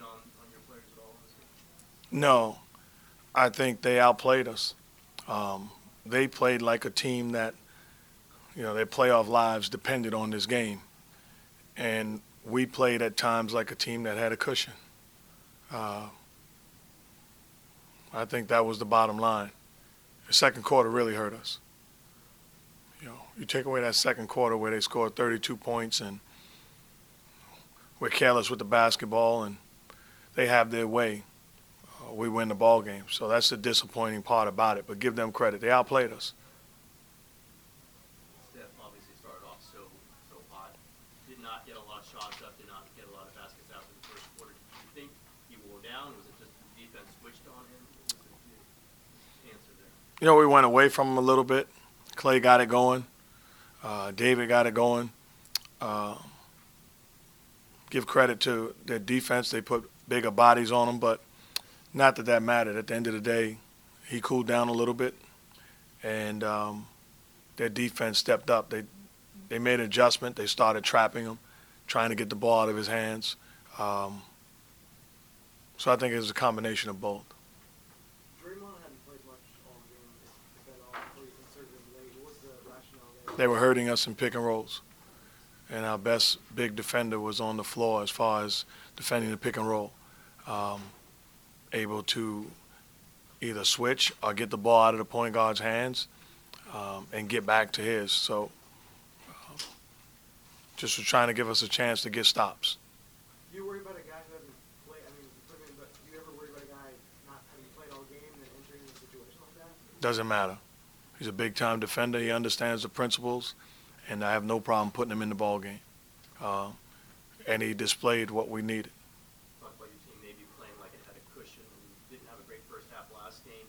on, on your players at all? No, I think they outplayed us. Um, they played like a team that, you know, their playoff lives depended on this game. And we played at times like a team that had a cushion. Uh, I think that was the bottom line. The second quarter really hurt us. You know, you take away that second quarter where they scored 32 points and we're careless with the basketball and they have their way uh, we win the ball game. So that's the disappointing part about it. But give them credit; they outplayed us. Steph obviously started off so, so hot. Did not get a lot of shots up, did not get a lot of baskets out in the first quarter. Do you think he wore down? Was it just the defense switched on him? What was the the answer there? You know, we went away from him a little bit. Clay got it going. Uh, David got it going. Uh, give credit to their defense; they put bigger bodies on him, but not that that mattered. At the end of the day, he cooled down a little bit, and um, their defense stepped up. They they made an adjustment. They started trapping him, trying to get the ball out of his hands. Um, so I think it was a combination of both. Draymond hadn't played much all game, if at all, or he's inserted him late. What was the rationale there? They were hurting us in pick and rolls. And our best big defender was on the floor as far as defending the pick and roll. Um, able to either switch or get the ball out of the point guard's hands um, and get back to his. So um, just was trying to give us a chance to get stops. Do you worry about a guy who hasn't played? I mean, you put him in, but do you ever worry about a guy not having played all game and entering a situation like that? Doesn't matter. He's a big time defender. He understands the principles, and I have no problem putting him in the ball game. Uh, and he displayed what we needed. Talked about your team maybe playing like it had a cushion and didn't have a great first half last game.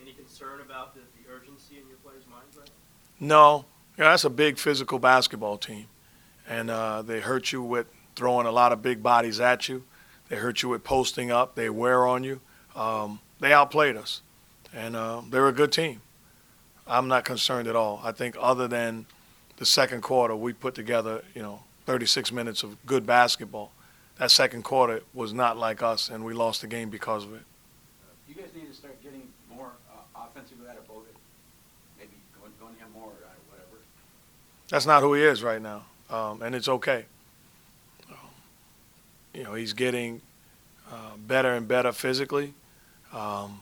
Any concern about the, the urgency in your players' minds right now? No, yeah, that's a big physical basketball team, and uh, they hurt you with throwing a lot of big bodies at you. They hurt you with posting up. They wear on you. Um, they outplayed us, and uh, they're a good team. I'm not concerned at all. I think other than the second quarter, we put together, you know, 36 minutes of good basketball. That second quarter was not like us, and we lost the game because of it. You guys need to start getting more uh, offensively out of Bogut. Maybe going, going him more, or whatever. That's not who he is right now, um, and it's okay. Um, you know, he's getting uh, better and better physically, um,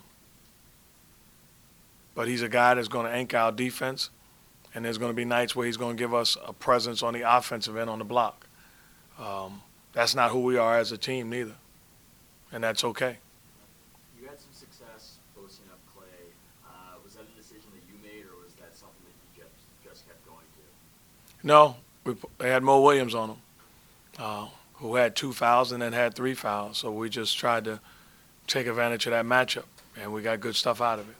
but he's a guy that's going to anchor our defense, and there's going to be nights where he's going to give us a presence on the offensive end on the block. Um, that's not who we are as a team, neither, and that's okay. You had some success posting up Clay. Uh, was that a decision that you made, or was that something that you just just kept going to? No, we, they had Mo Williams on them, uh, who had two fouls and then had three fouls. So we just tried to take advantage of that matchup, and we got good stuff out of it.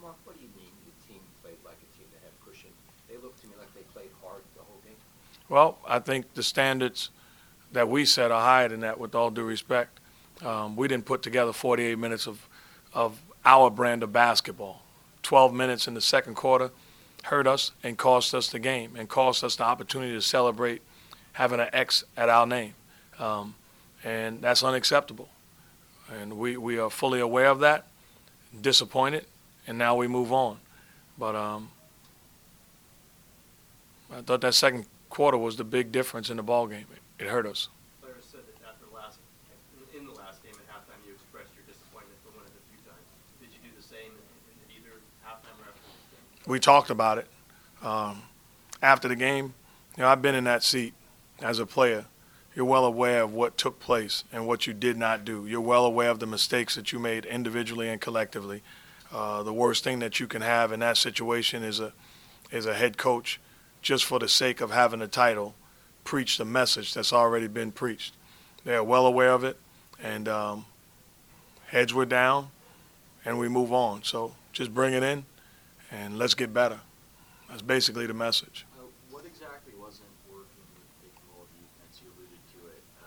Mark, what do you mean the team played like a team that had cushion? They looked to me like they played hard the whole game. Well, I think the standards that we set are higher than that, with all due respect. Um, we didn't put together 48 minutes of, of our brand of basketball. 12 minutes in the second quarter hurt us and cost us the game and cost us the opportunity to celebrate having an X at our name. Um, and that's unacceptable. And we, we are fully aware of that, disappointed, and now we move on. But um, I thought that second quarter was the big difference in the ball game. It, it hurt us. Players said that after last, in- in the last game at halftime, you expressed your disappointment for winning a few times. Did you do the same in, in either halftime or after? We talked about it um, after the game. You know, I've been in that seat as a player. You're well aware of what took place and what you did not do. You're well aware of the mistakes that you made individually and collectively. Uh, the worst thing that you can have in that situation is a is a head coach, just for the sake of having a title, preach the message that's already been preached. They're well aware of it, and um, heads were down, and we move on. So just bring it in, and let's get better. That's basically the message. Uh, what exactly wasn't working with pick and roll defense? You alluded to it uh,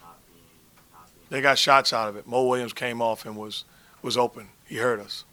not being not being. They got shots out of it. Mo Williams came off and was was open. He hurt us.